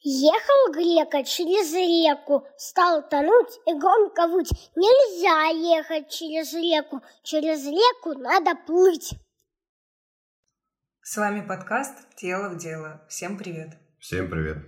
Ехал грека через реку, стал тонуть и громко выть. Нельзя ехать через реку, через реку надо плыть. С вами подкаст «Тело в дело». Всем привет. Всем привет.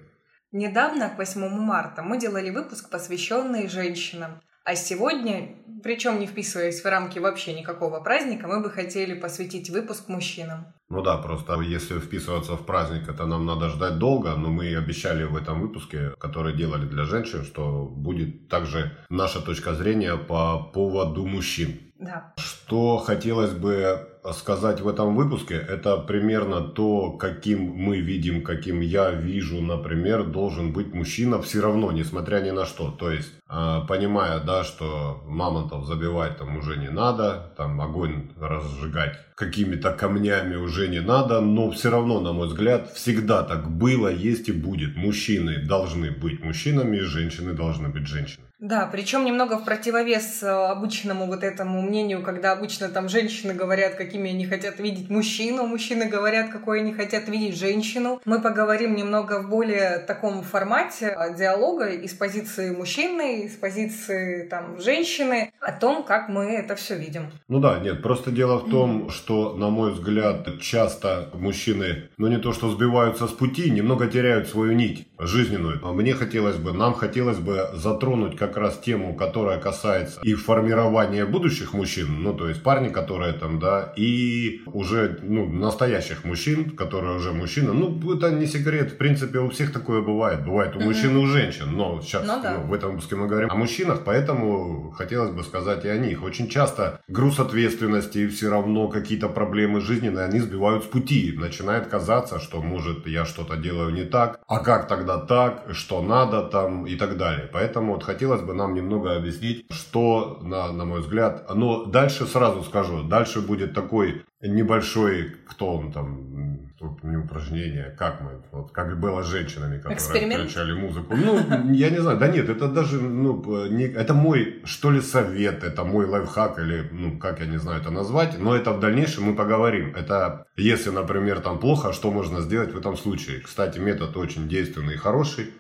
Недавно, к 8 марта, мы делали выпуск, посвященный женщинам. А сегодня, причем не вписываясь в рамки вообще никакого праздника, мы бы хотели посвятить выпуск мужчинам. Ну да, просто если вписываться в праздник, это нам надо ждать долго, но мы обещали в этом выпуске, который делали для женщин, что будет также наша точка зрения по поводу мужчин. Да. Что хотелось бы сказать в этом выпуске, это примерно то, каким мы видим, каким я вижу, например, должен быть мужчина все равно, несмотря ни на что. То есть, понимая, да, что мамонтов забивать там уже не надо, там огонь разжигать какими-то камнями уже не надо, но все равно, на мой взгляд, всегда так было, есть и будет. Мужчины должны быть мужчинами, женщины должны быть женщинами. Да, причем немного в противовес э, обычному вот этому мнению, когда обычно там женщины говорят, какими они хотят видеть мужчину, мужчины говорят, какой они хотят видеть женщину. Мы поговорим немного в более таком формате э, диалога из позиции мужчины, из позиции там женщины, о том, как мы это все видим. Ну да, нет, просто дело в том, что, на мой взгляд, часто мужчины, ну не то что сбиваются с пути, немного теряют свою нить жизненную. А мне хотелось бы, нам хотелось бы затронуть как раз тему, которая касается и формирования будущих мужчин, ну то есть парни, которые там, да, и уже ну, настоящих мужчин, которые уже мужчины. Ну это не секрет, в принципе у всех такое бывает, бывает у мужчин и у женщин, но сейчас Ну да. ну, в этом выпуске мы говорим о мужчинах, поэтому хотелось бы сказать и о них. Очень часто груз ответственности и все равно какие-то проблемы жизненные, они сбивают с пути. Начинает казаться, что может я что-то делаю не так, а как тогда так, что надо там и так далее. Поэтому вот хотелось бы нам немного объяснить, что, на, на мой взгляд, но дальше сразу скажу, дальше будет такой небольшой, кто он там, тут не упражнение, как мы, вот как было с женщинами, которые Эксперимент? включали музыку. Ну, я не знаю, да нет, это даже, ну, не, это мой, что ли, совет, это мой лайфхак, или, ну, как я не знаю это назвать, но это в дальнейшем мы поговорим. Это, если, например, там плохо, что можно сделать в этом случае. Кстати, метод очень действенный и хороший.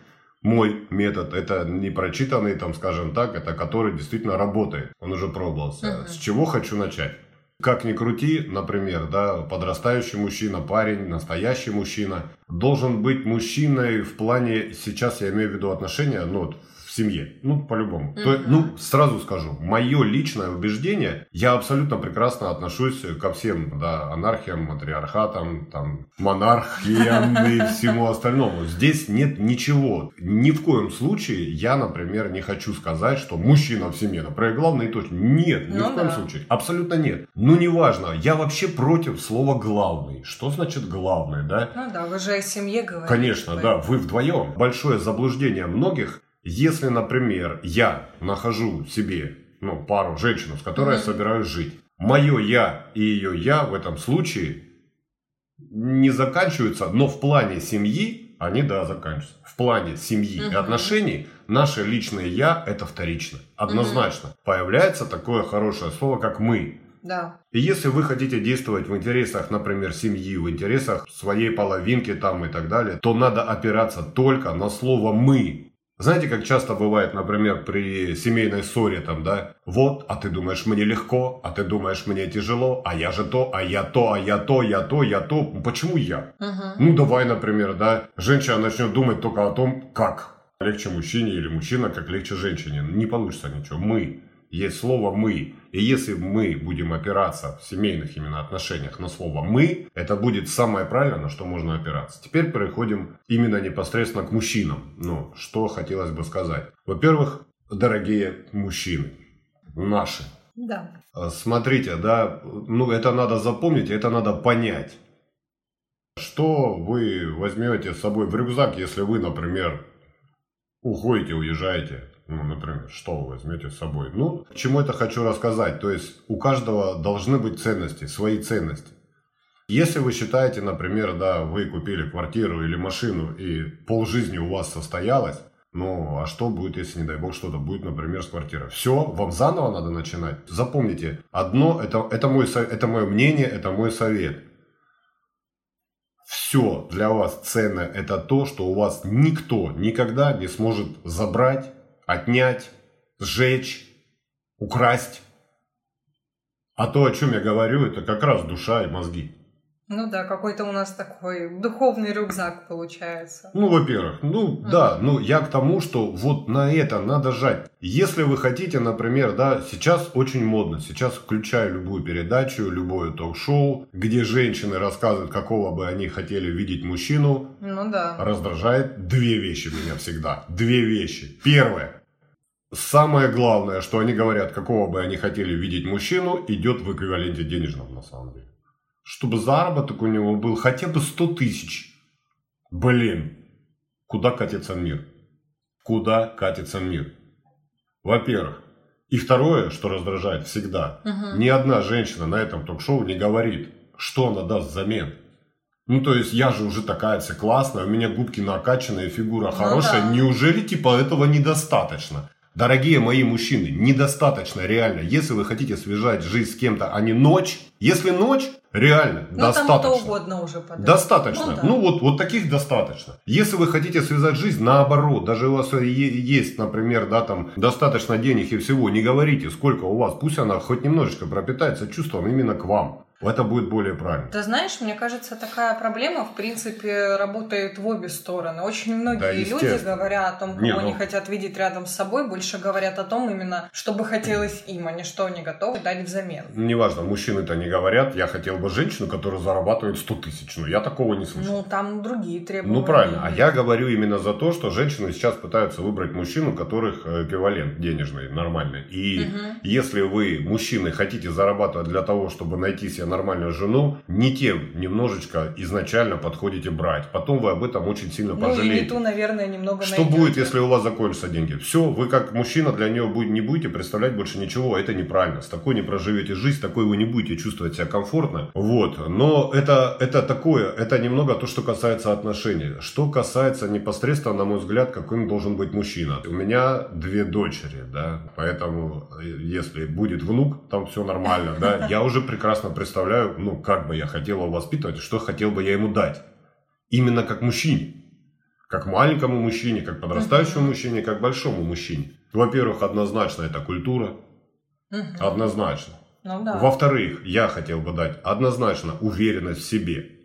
Мой метод, это не прочитанный, там, скажем так, это который действительно работает. Он уже пробовался. Мгм. С чего хочу начать? Как ни крути, например, да, подрастающий мужчина, парень, настоящий мужчина, должен быть мужчиной в плане, сейчас я имею в виду отношения, ну, в семье, ну, по-любому. То, Мгм. ну, сразу скажу, мое личное убеждение, я абсолютно прекрасно отношусь ко всем, да, анархиям, матриархатам, там, монархиям и всему остальному. Здесь нет ничего. Ни в коем случае я, например, не хочу сказать, что мужчина в семье, например, главный и точно. Нет, ни Ну в коем да. случае. Абсолютно нет. Ну, неважно. Я вообще против слова главный. Что значит главный, да? Ну да, вы же о семье говорите. Конечно, да, вы вдвоем. Большое заблуждение многих, если, например, я нахожу себе ну, пару, женщину, с которой я собираюсь жить, мое я и ее я в этом случае не заканчиваются, но в плане семьи они, да, заканчиваются. В плане семьи и Мгм. отношений наше личное я это вторично. Однозначно. Появляется такое хорошее слово, как мы. Да. И если вы хотите действовать в интересах, например, семьи, в интересах своей половинки там и так далее, то надо опираться только на слово «мы». Знаете, как часто бывает, например, при семейной ссоре там, да? Вот, а ты думаешь, мне легко, а ты думаешь, мне тяжело, а я же то, а я то, а я то, я то, я то. Почему я? Мгм. Ну, давай, например, да, женщина начнет думать только о том, как. Легче мужчине или мужчина, как легче женщине. Не получится ничего. Мы. Есть слово «мы». И если мы будем опираться в семейных именно отношениях на слово «мы», это будет самое правильное, на что можно опираться. Теперь переходим именно непосредственно к мужчинам. Ну, что хотелось бы сказать. Во-первых, дорогие мужчины, наши, Да. Э, Смотрите, да, ну это надо запомнить, это надо понять. Что вы возьмете с собой в рюкзак, если вы, например, уходите, уезжаете? Ну, например, что вы возьмете с собой? Ну, к чему это хочу рассказать? То есть у каждого должны быть ценности, свои ценности. Если вы считаете, например, да, вы купили квартиру или машину, и полжизни у вас состоялось, ну, а что будет, если, не дай бог, что-то будет, например, с квартирой? Все, вам заново надо начинать. Запомните, одно, это, это, мой, это мое мнение, это мой совет. все для вас ценное это то, что у вас никто никогда не сможет забрать, отнять, сжечь, украсть. А то, о чем я говорю, это как раз душа и мозги. Ну да, какой-то у нас такой духовный рюкзак получается. Ну, во-первых, ну mm да, ну я к тому, что вот на это надо жать. Если вы хотите, например, да, сейчас очень модно, сейчас включаю любую передачу, любое ток-шоу, где женщины рассказывают, какого бы они хотели видеть мужчину. Ну да. Раздражает две вещи меня всегда. Две вещи. Первое. Самое главное, что они говорят, какого бы они хотели видеть мужчину, идет в эквиваленте денежном на самом деле чтобы заработок у него был хотя бы 100 тысяч. Блин, куда катится мир? Куда катится мир? Во-первых. И второе, что раздражает всегда, угу. ни одна женщина на этом ток-шоу не говорит, что она даст взамен. Ну, то есть, я же уже такая вся классная, у меня губки накачанные, фигура ну, хорошая. Да. Неужели, типа, этого недостаточно? Дорогие мои мужчины, недостаточно реально. Если вы хотите связать жизнь с кем-то, а не ночь. Если ночь, Реально, ну, достаточно. Там кто угодно уже подойдет. Достаточно. Ну, да. ну вот, вот таких достаточно. Если вы хотите связать жизнь, наоборот, даже у вас есть, например, да, там достаточно денег и всего, не говорите, сколько у вас, пусть она хоть немножечко пропитается чувством именно к вам. Это будет более правильно. Ты знаешь, мне кажется, такая проблема, в принципе, работает в обе стороны. Очень многие да, люди, говоря о том, кого не, ну... они хотят видеть рядом с собой, больше говорят о том именно, что бы хотелось им, а не что они готовы дать взамен. Неважно, мужчины-то не говорят, я хотел бы женщину, которая зарабатывает 100 тысяч. Но я такого не слышал. Ну, там другие требования. Ну, правильно. А я говорю именно за то, что женщины сейчас пытаются выбрать мужчину, у которых э, эквивалент денежный, нормальный. И угу. если вы, мужчины, хотите зарабатывать для того, чтобы найти себе нормальную жену, не тем немножечко изначально подходите брать. Потом вы об этом очень сильно пожалеете. Ну и не ту, наверное, немного Что найдете. будет, если у вас закончатся деньги? Все, вы как мужчина для нее не будете представлять больше ничего. Это неправильно. С такой не проживете жизнь, такой вы не будете чувствовать себя комфортно. Вот. Но это, это такое, это немного то, что касается отношений. Что касается непосредственно, на мой взгляд, каким должен быть мужчина. У меня две дочери, да, поэтому если будет внук, там все нормально, да. Я уже прекрасно представляю, ну, как бы я хотел его воспитывать, что хотел бы я ему дать. Именно как мужчине. Как маленькому мужчине, как подрастающему мужчине, как большому мужчине. Во-первых, однозначно это культура. Однозначно. Ну, да. Во-вторых, я хотел бы дать однозначно уверенность в себе.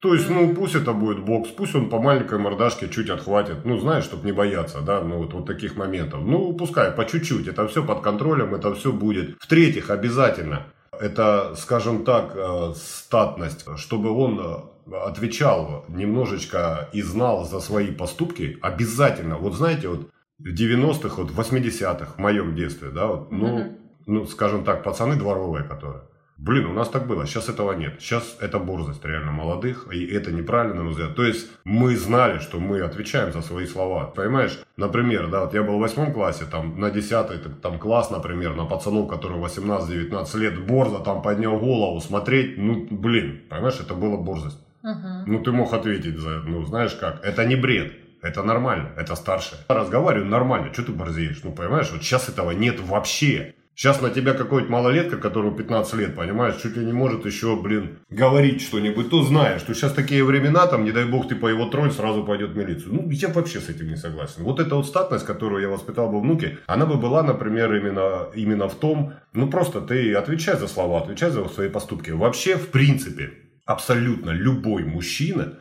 То есть, ну, пусть это будет бокс, пусть он по маленькой мордашке чуть отхватит, ну, знаешь, чтобы не бояться, да, ну, вот, вот таких моментов. Ну, пускай, по чуть-чуть, это все под контролем, это все будет. В-третьих, обязательно, это, скажем так, э, статность, чтобы он э, отвечал немножечко и знал за свои поступки, обязательно. Вот знаете, вот в 90-х, вот в 80-х, в моем детстве, да, вот, ну, mm-hmm. ну, скажем так, пацаны дворовые, которые Блин, у нас так было, сейчас этого нет. Сейчас это борзость реально молодых, и это неправильно, на мой взгляд. То есть мы знали, что мы отвечаем за свои слова. Понимаешь, например, да, вот я был в восьмом классе, там на десятый там класс, например, на пацанов, которым 18-19 лет, борзо там поднял голову, смотреть, ну, блин, понимаешь, это было борзость. Uh-huh. Ну, ты мог ответить за, ну, знаешь как, это не бред. Это нормально, это старшее. Разговариваю нормально, что ты борзеешь? Ну, понимаешь, вот сейчас этого нет вообще. Сейчас на тебя какой-то малолетка, которому 15 лет, понимаешь, чуть ли не может еще, блин, говорить что-нибудь. То знаешь, что сейчас такие времена, там, не дай бог, ты по его тролль, сразу пойдет в милицию. Ну, я вообще с этим не согласен. Вот эта вот статность, которую я воспитал бы внуке, она бы была, например, именно, именно в том, ну, просто ты отвечай за слова, отвечай за свои поступки. Вообще, в принципе, абсолютно любой мужчина,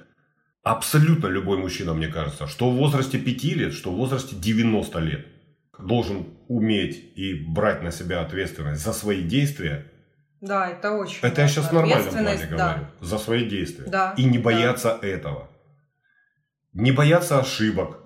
абсолютно любой мужчина, мне кажется, что в возрасте 5 лет, что в возрасте 90 лет, должен уметь и брать на себя ответственность за свои действия. Да, это очень. Это я сейчас в нормальном плане говорю. Да. За свои действия. Да. И не бояться да. этого. Не бояться ошибок,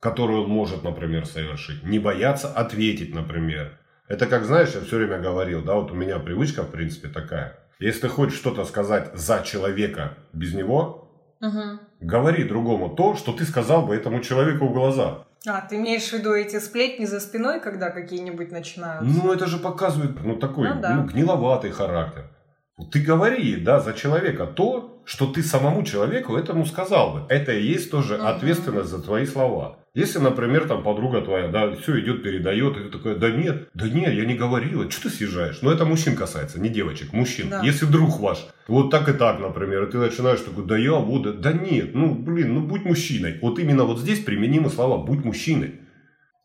которые он может, например, совершить. Не бояться ответить, например. Это как, знаешь, я все время говорил, да, вот у меня привычка, в принципе, такая. Если ты хочешь что-то сказать за человека без него, угу. говори другому то, что ты сказал бы этому человеку в глаза. А, ты имеешь в виду эти сплетни за спиной, когда какие-нибудь начинаются? Ну, это же показывает, ну, такой, ну, да. ну, гниловатый характер. Ты говори, да, за человека то, что ты самому человеку этому сказал бы. Это и есть тоже ответственность за твои слова. Если, например, там подруга твоя, да, все идет, передает, и ты такой, да нет, да нет, я не говорила, что ты съезжаешь? Но это мужчин касается, не девочек, мужчин. Да. Если друг ваш, вот так и так, например, и ты начинаешь такой, да я, вот, да, да нет, ну, блин, ну будь мужчиной. Вот именно вот здесь применимы слова «будь мужчиной».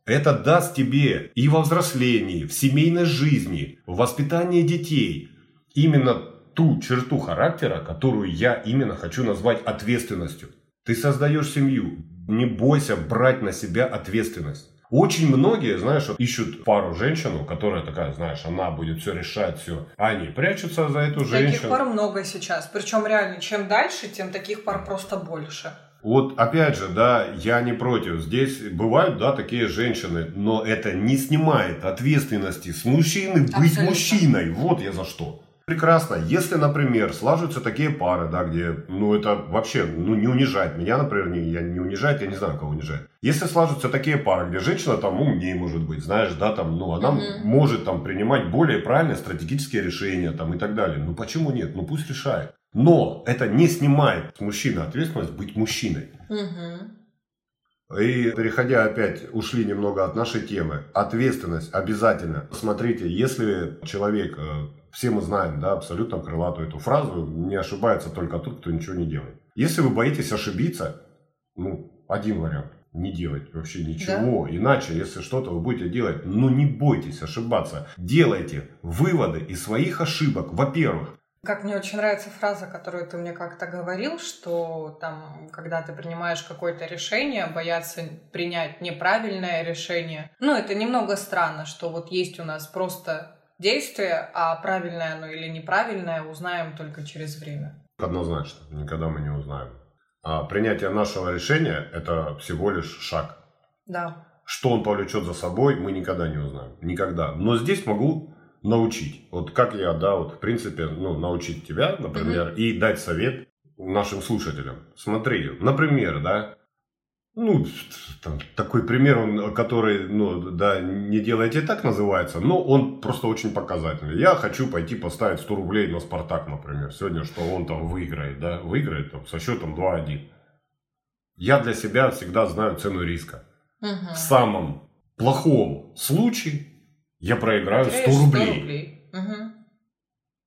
Это даст тебе и во взрослении, в семейной жизни, в воспитании детей именно ту черту характера, которую я именно хочу назвать ответственностью. Ты создаешь семью, не бойся брать на себя ответственность. Очень многие, знаешь, вот ищут пару женщину, которая такая, знаешь, она будет все решать, все. Они прячутся за эту Таких женщину. пар много сейчас. Причем реально, чем дальше, тем таких пар просто больше. Вот опять же, да, я не против. Здесь бывают, да, такие женщины, но это не снимает ответственности с мужчины быть Абсолютно. мужчиной. Вот я за что. Прекрасно. Если, например, слаживаются такие пары, да, где, ну, это вообще, ну, не унижает меня, например, не, я не унижает, я не знаю, кого унижает. Если слаживаются такие пары, где женщина там умнее может быть, знаешь, да, там, ну, она Мгм. может там принимать более правильные стратегические решения, там, и так далее. Ну, почему нет? Ну, пусть решает. Но это не снимает с мужчины ответственность быть мужчиной. Мгм. И переходя опять, ушли немного от нашей темы. Ответственность обязательно. Смотрите, если человек, э, все мы знаем, да, абсолютно крылатую эту фразу, не ошибается только тот, кто ничего не делает. Если вы боитесь ошибиться, ну, один вариант. Не делать вообще ничего. Иначе, если что-то вы будете делать, ну не бойтесь ошибаться. Делайте выводы из своих ошибок. Во-первых, Как мне очень нравится фраза, которую ты мне как-то говорил, что там, когда ты принимаешь какое-то решение, бояться принять неправильное решение. Ну, это немного странно, что вот есть у нас просто действие, а правильное оно или неправильное узнаем только через время. однозначно, никогда мы не узнаем. А принятие нашего решения – это всего лишь шаг. Да. Что он повлечет за собой, мы никогда не узнаем. Никогда. Но здесь могу научить. Вот как я, да, вот в принципе, ну, научить тебя, например, и дать совет нашим слушателям. Смотри, например, да, ну, там, такой пример, он, который, ну, да, не делайте так называется, но он просто очень показательный. Я хочу пойти поставить 100 рублей на Спартак, например, сегодня, что он там выиграет, да, выиграет там, со счетом 2-1. Я для себя всегда знаю цену риска. Мгм. В самом плохом случае я проиграю 100 Теряешь рублей. Мгм.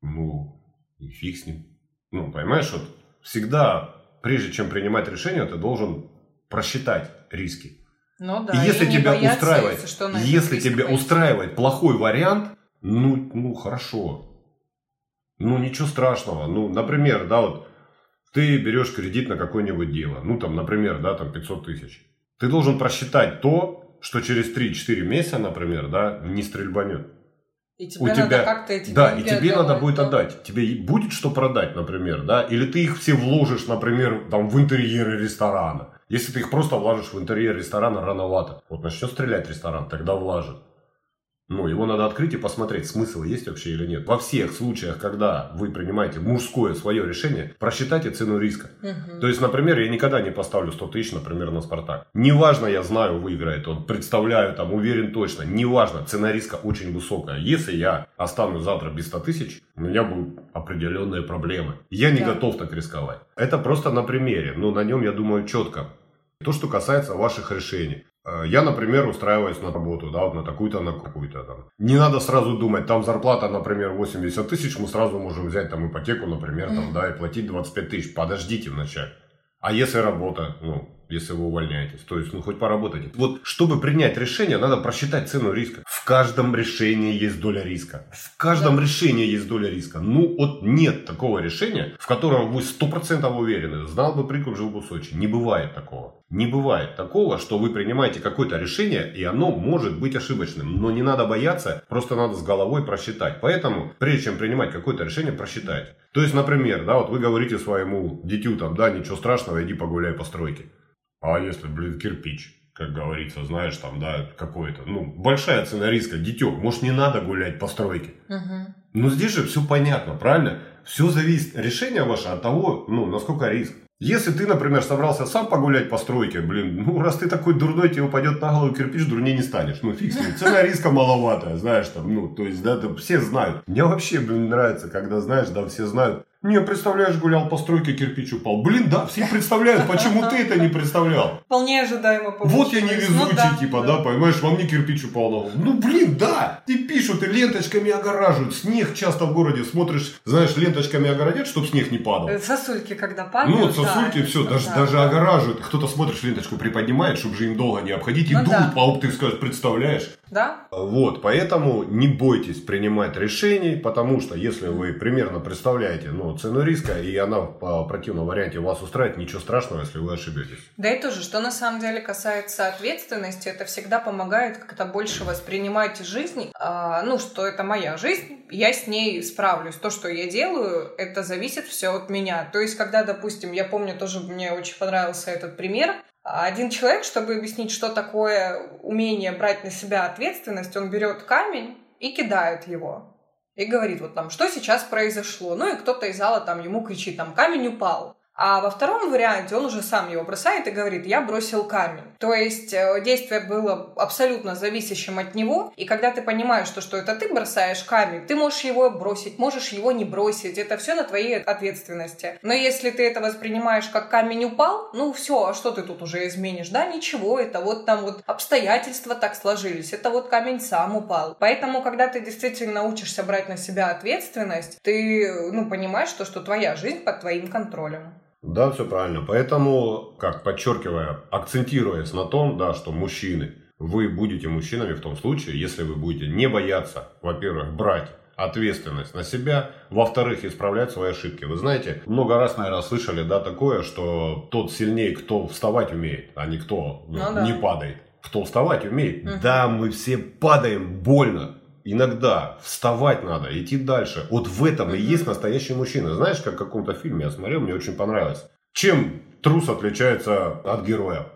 Ну, и фиг с ним. Ну, понимаешь, вот всегда, прежде чем принимать решение, ты должен просчитать риски. Ну да. и если не тебя бояться, устраивает, если, что, если тебя пойти. устраивает плохой вариант, ну, ну хорошо. Ну, ничего страшного. Ну, например, да, вот ты берешь кредит на какое-нибудь дело. Ну, там, например, да, там 500 тысяч. Ты должен просчитать то, что через 3-4 месяца, например, да, не стрельбанет. И у тебе надо тебя- как-то эти Да, и деньги тебе надо отдавать, будет да. отдать. Тебе будет что продать, например, да? Или ты их все вложишь, например, там, в интерьеры ресторана. Если ты их просто вложишь в интерьер ресторана, рановато. Вот начнет стрелять ресторан, тогда влажит. Ну, его надо открыть и посмотреть, смысл есть вообще или нет. Во всех случаях, когда вы принимаете мужское свое решение, просчитайте цену риска. Мгм. То есть, например, я никогда не поставлю 100 тысяч, например, на Спартак. Неважно, я знаю, выиграет он, представляю, там, уверен точно. Неважно, цена риска очень высокая. Если я останусь завтра без 100 тысяч, у меня будут определенные проблемы. Я не Да. готов так рисковать. Это просто на примере, но на нем, я думаю, четко. То, что касается ваших решений. Э, Я, например, устраиваюсь на работу, да, вот на такую-то, на какую-то там. Не надо сразу думать, там зарплата, например, 80 тысяч, мы сразу можем взять там ипотеку, например, там, да, и платить 25 тысяч. Подождите вначале. А если работа, ну, если вы увольняетесь, то есть, ну, хоть поработайте. Вот, чтобы принять решение, надо просчитать цену риска. В каждом решении есть доля риска. В каждом Да. решении есть доля риска. Ну, вот нет такого решения, в котором вы 100% уверены. Знал бы прикуп, жил бы в Сочи. Не бывает такого. Не бывает такого, что вы принимаете какое-то решение, и оно может быть ошибочным. Но не надо бояться, просто надо с головой просчитать. Поэтому, прежде чем принимать какое-то решение, просчитайте. То есть, например, да, вот вы говорите своему дитю там, да, ничего страшного, иди погуляй по стройке. А если, блин, кирпич, как говорится, знаешь, там, да, какой-то, ну, большая цена риска, дитё, может, не надо гулять по стройке. Мгм. Но здесь же все понятно, правильно? Все зависит, решение ваше от того, ну, насколько риск. Если ты, например, собрался сам погулять по стройке, блин, ну, раз ты такой дурной, тебе упадет на голову кирпич, дурнее не станешь. Ну, фиг с ним. Цена риска маловатая, знаешь, там, ну, то есть, да, это все знают. Мне вообще, блин, нравится, когда, знаешь, да, все знают, не, представляешь, гулял по стройке, кирпич упал. Блин, да, все представляют, почему ты это не представлял? Вполне ожидаемо получилось. Вот я невезучий, ну, да, типа, да. да, понимаешь, во мне кирпич упал голову. Ну, блин, да, ты пишут и ленточками огораживают. Снег часто в городе смотришь, знаешь, ленточками огородят, чтобы снег не падал. Э, сосульки, когда падают. Ну, вот сосульки, да, все, даже, да, даже да. огораживают. Кто-то смотришь, ленточку приподнимает, чтобы же им долго не обходить, и ну, дуют да. по ты скажешь, представляешь? Да. Вот, поэтому не бойтесь принимать решений, потому что если вы примерно представляете, ну, цену риска и она в противном варианте вас устраивает, ничего страшного, если вы ошибетесь. Да и тоже, что на самом деле касается ответственности, это всегда помогает как-то больше воспринимать жизнь, а, ну, что это моя жизнь, я с ней справлюсь. То, что я делаю, это зависит все от меня. То есть, когда, допустим, я помню, тоже мне очень понравился этот пример, один человек, чтобы объяснить, что такое умение брать на себя ответственность, он берет камень и кидает его и говорит вот там, что сейчас произошло. Ну и кто-то из зала там ему кричит, там, камень упал. А во втором варианте он уже сам его бросает и говорит, я бросил камень. То есть э, действие было абсолютно зависящим от него. И когда ты понимаешь, что, что это ты бросаешь камень, ты можешь его бросить, можешь его не бросить. Это все на твоей ответственности. Но если ты это воспринимаешь как камень упал, ну все, а что ты тут уже изменишь? Да, ничего, это вот там вот обстоятельства так сложились. Это вот камень сам упал. Поэтому, когда ты действительно учишься брать на себя ответственность, ты, ну, понимаешь, что, что твоя жизнь под твоим контролем. Да, все правильно. Поэтому, как подчеркивая, акцентируясь на том, да, что мужчины, вы будете мужчинами в том случае, если вы будете не бояться, во-первых, брать ответственность на себя, во-вторых, исправлять свои ошибки. Вы знаете, много раз, наверное, слышали, да, такое, что тот сильнее, кто вставать умеет, а не кто ну, ну, не да. падает. Кто вставать умеет. Угу. Да, мы все падаем больно, иногда вставать надо, идти дальше. Вот в этом и есть настоящий мужчина. Знаешь, как в каком-то фильме я смотрел, мне очень понравилось. Чем трус отличается от героя?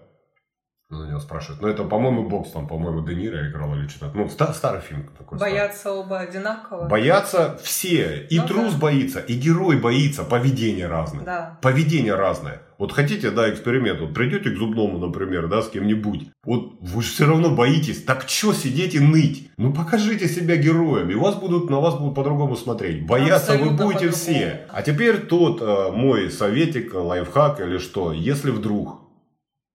На него спрашивают. Ну, это, по-моему, бокс, там, по-моему, Де Ниро играл или что-то. Ну, ста- старый фильм такой. Боятся старый. оба одинаково. Боятся все. И ну, трус да. боится, и герой боится. Поведение разное. Да. Поведение разное. Вот хотите, да, эксперимент. Вот придете к зубному, например, да, с кем-нибудь. Вот вы же все равно боитесь. Так что сидеть и ныть? Ну, покажите себя героем. И вас будут, на вас будут по-другому смотреть. Бояться Абсолютно вы будете все. А теперь тот э, мой советик, лайфхак или что. Если вдруг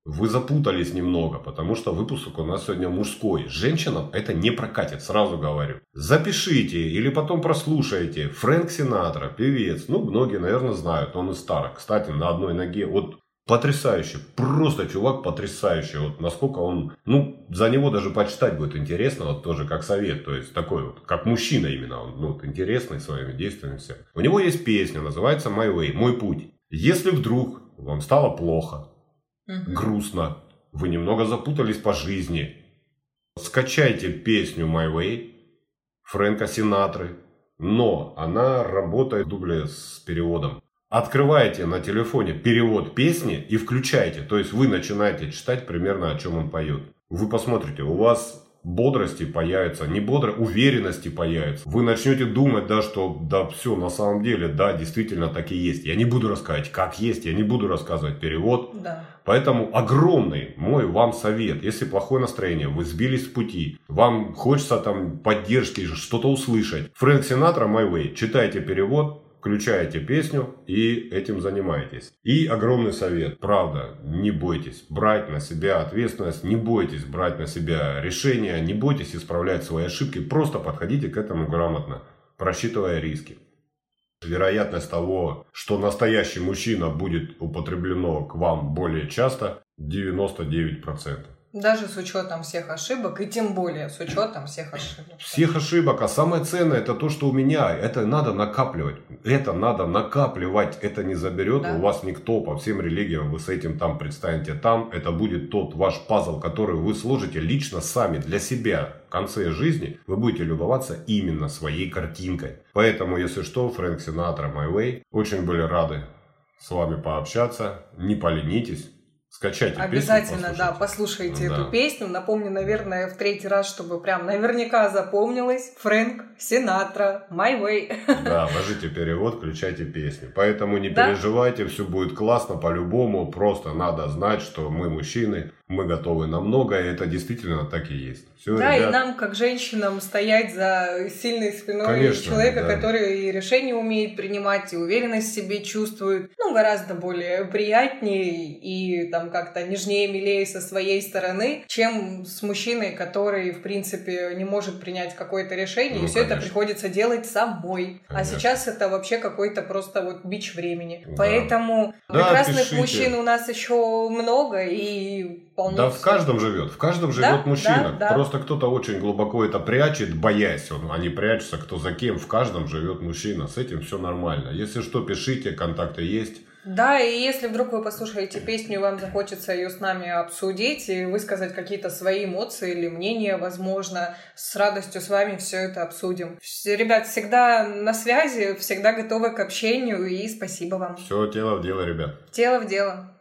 вы запутались немного, потому что выпуск у нас сегодня мужской. Женщинам это не прокатит, сразу говорю. Запишите или потом прослушайте. Фрэнк Синатра, певец. Ну, многие, наверное, знают. Он из старых. Кстати, на одной ноге. Вот потрясающий. Просто чувак потрясающий. Вот насколько он... Ну, за него даже почитать будет интересно. Вот тоже как совет. То есть такой вот, как мужчина именно. Он ну, вот, интересный своими действиями. Все. У него есть песня, называется My Way, Мой путь. Если вдруг вам стало плохо, угу. грустно, вы немного запутались по жизни. Скачайте песню My Way Фрэнка Синатры, но она работает в дубле с переводом. Открываете на телефоне перевод песни и включаете, то есть вы начинаете читать примерно о чем он поет. Вы посмотрите, у вас бодрости появится, не бодро, уверенности появится. Вы начнете думать, да, что да, все, на самом деле, да, действительно так и есть. Я не буду рассказывать, как есть, я не буду рассказывать перевод. Да. Поэтому огромный мой вам совет, если плохое настроение, вы сбились с пути, вам хочется там поддержки, что-то услышать. Фрэнк Синатра My Way, читайте перевод, включаете песню и этим занимаетесь. И огромный совет, правда, не бойтесь брать на себя ответственность, не бойтесь брать на себя решения, не бойтесь исправлять свои ошибки, просто подходите к этому грамотно, просчитывая риски. Вероятность того, что настоящий мужчина будет употреблено к вам более часто, 99%. Даже с учетом всех ошибок, и тем более с учетом всех ошибок. Всех ошибок. А самое ценное, это то, что у меня. Это надо накапливать. Это надо накапливать. Это не заберет да. у вас никто. По всем религиям вы с этим там предстанете там. Это будет тот ваш пазл, который вы сложите лично сами для себя. В конце жизни вы будете любоваться именно своей картинкой. Поэтому, если что, Фрэнк Синатра, My Way. Очень были рады с вами пообщаться. Не поленитесь Скачайте Обязательно, песню, да, послушайте. Да. эту песню. Напомню, наверное, в третий раз, чтобы прям наверняка запомнилось. Фрэнк Синатра, My Way. Да, ложите перевод, включайте песни. Поэтому не Да. переживайте, все будет классно по-любому. Просто надо знать, что мы мужчины, мы готовы на многое, и это действительно так и есть. Все, Да, ребят, и нам, как женщинам, стоять за сильной спиной Конечно, человека, да. который и решения умеет принимать, и уверенность в себе чувствует, ну, гораздо более приятнее и там как-то нежнее, милее со своей стороны, чем с мужчиной, который, в принципе, не может принять какое-то решение, Ну, и все это приходится делать самой. А Конечно. сейчас это вообще какой-то просто вот бич времени. Да. Поэтому Да, прекрасных пишите. мужчин у нас еще много, и вполне Да в каждом живет, в каждом живет Да, мужчина. да, да. Просто кто-то очень глубоко это прячет, боясь. Он, они прячутся, кто за кем. В каждом живет мужчина. С этим все нормально. Если что, пишите, контакты есть. Да, и если вдруг вы послушаете песню, вам захочется ее с нами обсудить и высказать какие-то свои эмоции или мнения, возможно, с радостью с вами все это обсудим. Ребят, всегда на связи, всегда готовы к общению, и спасибо вам. Все тело в дело, ребят. Тело в дело.